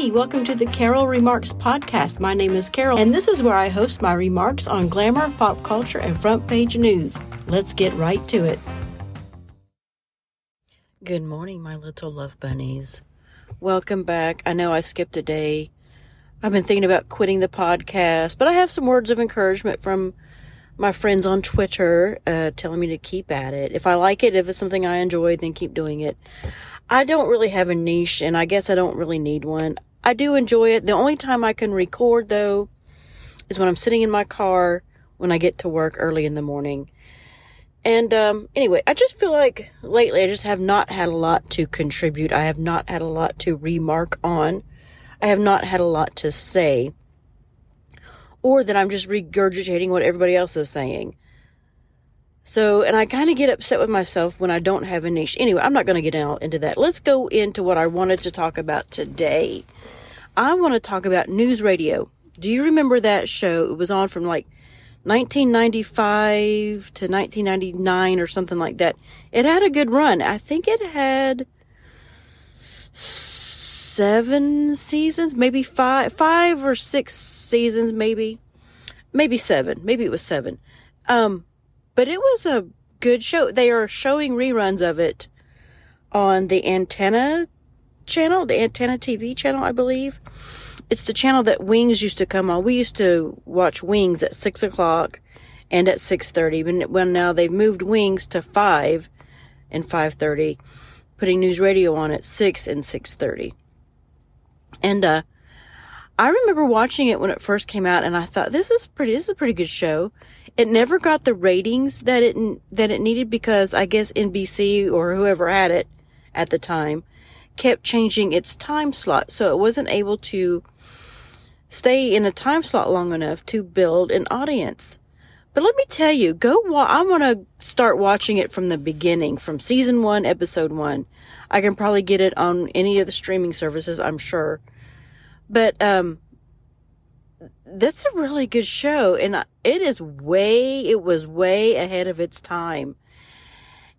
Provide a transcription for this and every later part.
Hey, welcome to the Carol Remarks podcast. My name is Carol, and this is where I host my remarks on glamour, pop culture, and front page news. Let's get right to it. Good morning, my little love bunnies. Welcome back. I know I skipped a day. I've been thinking about quitting the podcast, but I have some words of encouragement from my friends on Twitter uh, telling me to keep at it. If I like it, if it's something I enjoy, then keep doing it. I don't really have a niche, and I guess I don't really need one. I do enjoy it. The only time I can record, though, is when I'm sitting in my car when I get to work early in the morning. And um, anyway, I just feel like lately I just have not had a lot to contribute. I have not had a lot to remark on. I have not had a lot to say. Or that I'm just regurgitating what everybody else is saying. So, and I kind of get upset with myself when I don't have a niche. Anyway, I'm not going to get out into that. Let's go into what I wanted to talk about today. I want to talk about news radio. Do you remember that show? It was on from like 1995 to 1999 or something like that. It had a good run. I think it had seven seasons, maybe five, five or six seasons, maybe, maybe seven, maybe it was seven. Um, but it was a good show. They are showing reruns of it on the Antenna channel, the Antenna TV channel, I believe. It's the channel that Wings used to come on. We used to watch Wings at six o'clock and at six thirty. But when now they've moved Wings to five and five thirty, putting news radio on at six and six thirty. And uh, I remember watching it when it first came out, and I thought this is pretty. This is a pretty good show. It never got the ratings that it that it needed because I guess NBC or whoever had it at the time kept changing its time slot, so it wasn't able to stay in a time slot long enough to build an audience. But let me tell you, go wa- I want to start watching it from the beginning, from season 1, episode 1. I can probably get it on any of the streaming services, I'm sure. But um that's a really good show and it is way it was way ahead of its time.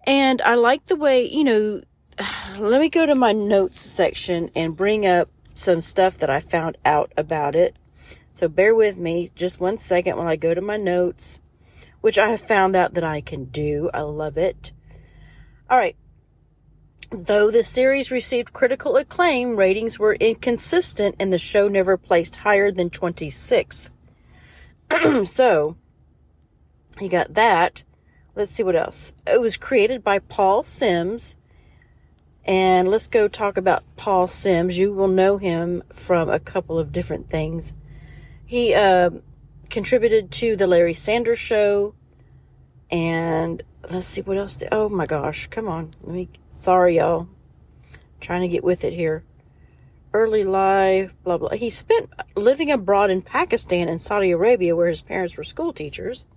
And i like the way you know let me go to my notes section and bring up some stuff that i found out about it. So bear with me just one second while i go to my notes which i have found out that i can do. I love it. All right Though the series received critical acclaim, ratings were inconsistent and the show never placed higher than 26th. so, you got that. Let's see what else. It was created by Paul Simms. And let's go talk about Paul Simms. You will know him from a couple of different things. He uh, contributed to The Larry Sanders Show. And let's see what else. Did, oh my gosh. Come on. Let me Sorry, y'all. trying to get with it here. Early life, blah, blah. He spent living abroad in Pakistan and Saudi Arabia, where his parents were school teachers.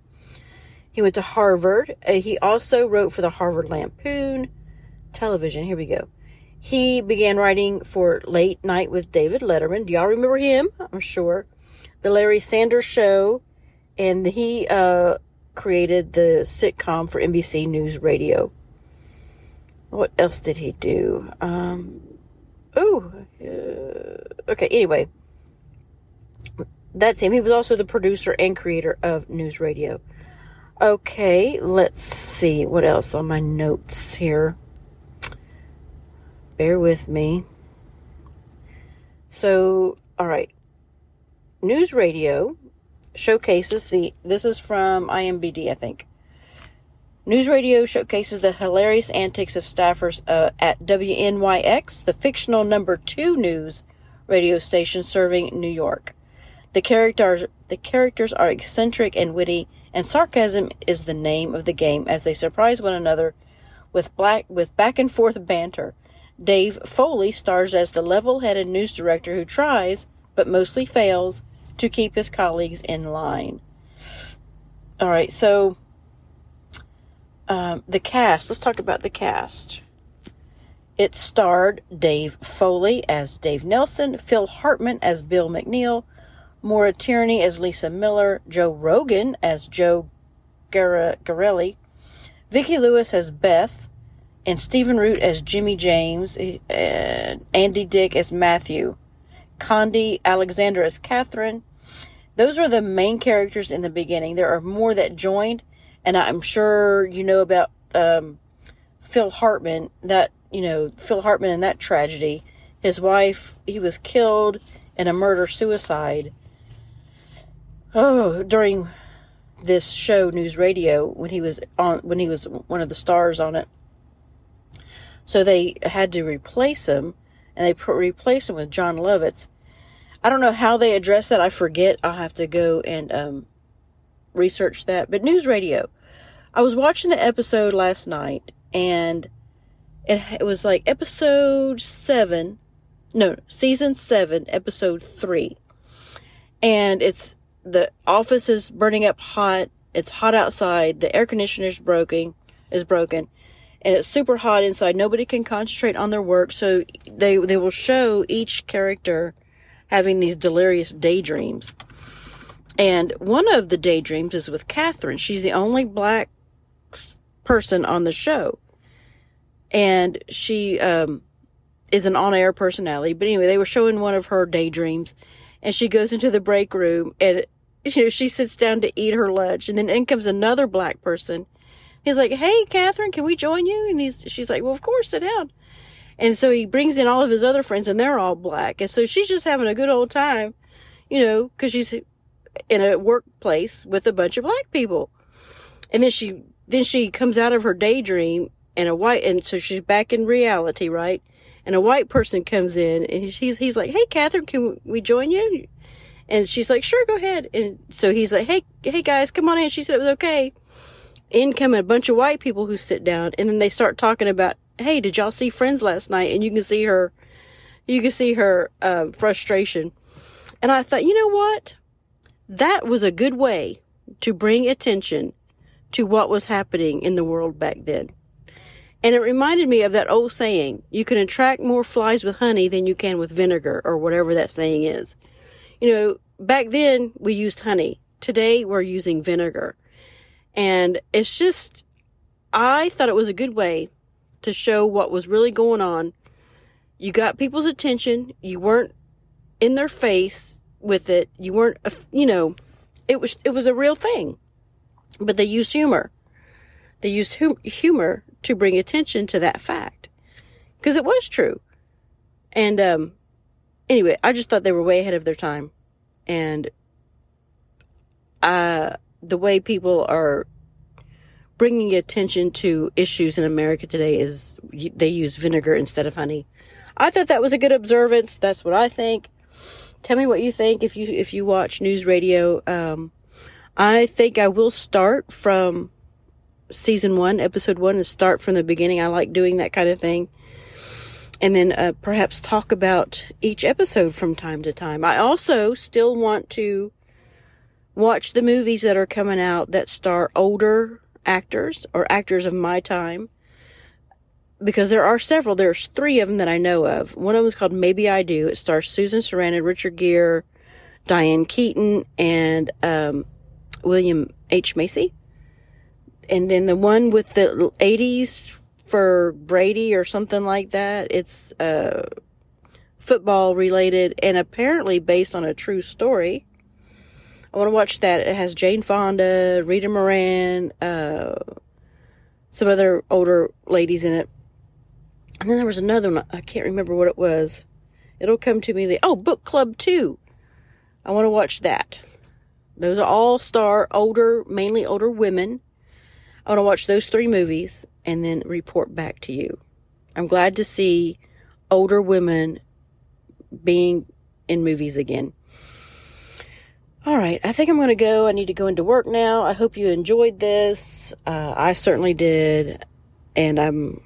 He went to Harvard. Uh, he also wrote for the Harvard Lampoon television. Here we go. He began writing for Late Night with David Letterman. Do y'all remember him? I'm sure. The Larry Sanders Show. And he uh, created the sitcom for NBC News Radio what else did he do? Um, oh, uh, okay. Anyway, that's him. He was also the producer and creator of News Radio. Okay, let's see what else on my notes here. Bear with me. So, all right. News Radio showcases the this is from IMBD, I think. News Radio showcases the hilarious antics of staffers uh, at WNYX, the fictional number two news radio station serving New York. The characters the characters are eccentric and witty, and sarcasm is the name of the game as they surprise one another with black with back and forth banter. Dave Foley stars as the level-headed news director who tries, but mostly fails, to keep his colleagues in line. All right, so um, the cast. Let's talk about the cast. It starred Dave Foley as Dave Nelson, Phil Hartman as Bill McNeil, Maura Tierney as Lisa Miller, Joe Rogan as Joe Gar- Garrelli, Vicki Lewis as Beth, and Stephen Root as Jimmy James, and Andy Dick as Matthew. Khandi Alexander as Catherine. Those are the main characters in the beginning. There are more that joined, and I'm sure you know about um, Phil Hartman. That you know Phil Hartman and that tragedy. His wife, he was killed in a murder suicide. Oh, during this show, News Radio, when he was on, when he was one of the stars on it. So they had to replace him, and they replaced him with Jon Lovitz. I don't know how they address that. I forget. I'll have to go and um, research that. But News Radio, I was watching the episode last night, and it, it was like episode seven, no, season seven, episode three, and it's the office is burning up hot. It's hot outside. The air conditioner is broken, is broken, and it's super hot inside. Nobody can concentrate on their work, so they they will show each character having these delirious daydreams. And one of the daydreams is with Catherine. She's the only black person on the show. And she um, is an on air personality. But anyway, they were showing one of her daydreams. And she goes into the break room and you know, she sits down to eat her lunch. And then in comes another black person. He's like, Hey, Catherine, can we join you? And he's, she's like, Well, of course, sit down. And so he brings in all of his other friends and they're all black. And so she's just having a good old time, you know, cause she's in a workplace with a bunch of black people. And then she, then she comes out of her daydream and a white, and so she's back in reality, right? And a white person comes in and he's, he's like, Hey, Catherine, can we join you? And she's like, sure, go ahead. And so he's like, Hey, hey guys, come on in. She said it was okay. In come a bunch of white people who sit down and then they start talking about hey, did y'all see Friends last night? And you can see her, you can see her um, frustration. And I thought, you know what? That was a good way to bring attention to what was happening in the world back then. And it reminded me of that old saying, you can attract more flies with honey than you can with vinegar, or whatever that saying is. You know, back then we used honey. Today we're using vinegar. And it's just, I thought it was a good way to show what was really going on. You got people's attention. You weren't in their face with it. You weren't, you know, it was, it was a real thing, but they used humor. They used hum- humor to bring attention to that fact because it was true. And, um, anyway, I just thought they were way ahead of their time. And, uh, the way people are bringing attention to issues in America today is they use vinegar instead of honey. I thought that was a good observance. That's what I think. Tell me what you think if you if you watch news radio. Um, I think I will start from season one, episode one, and start from the beginning. I like doing that kind of thing. And then uh, perhaps talk about each episode from time to time. I also still want to watch the movies that are coming out that star older actors or actors of my time because there are several. There's three of them that I know of. One of them is called Maybe I Do. It stars Susan Sarandon, Richard Gere, Diane Keaton, and um, William H. Macy. And then the one with the 80s for Brady or something like that. It's uh, football related and apparently based on a true story. I want to watch that. It has Jane Fonda, Rita Moreno, uh, some other older ladies in it. And then there was another one. I can't remember what it was. It'll come to me. The, oh, Book Club 2. I want to watch that. Those are all star older, mainly older women. I want to watch those three movies and then report back to you. I'm glad to see older women being in movies again. All right, I think I'm going to go. I need to go into work now. I hope you enjoyed this. Uh, I certainly did. And I'm,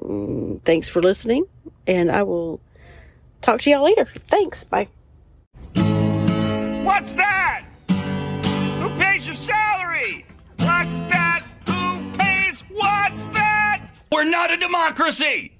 mm, thanks for listening. And I will talk to y'all later. Thanks. Bye. What's that? Your salary? What's that? Who pays? What's that? We're not a democracy!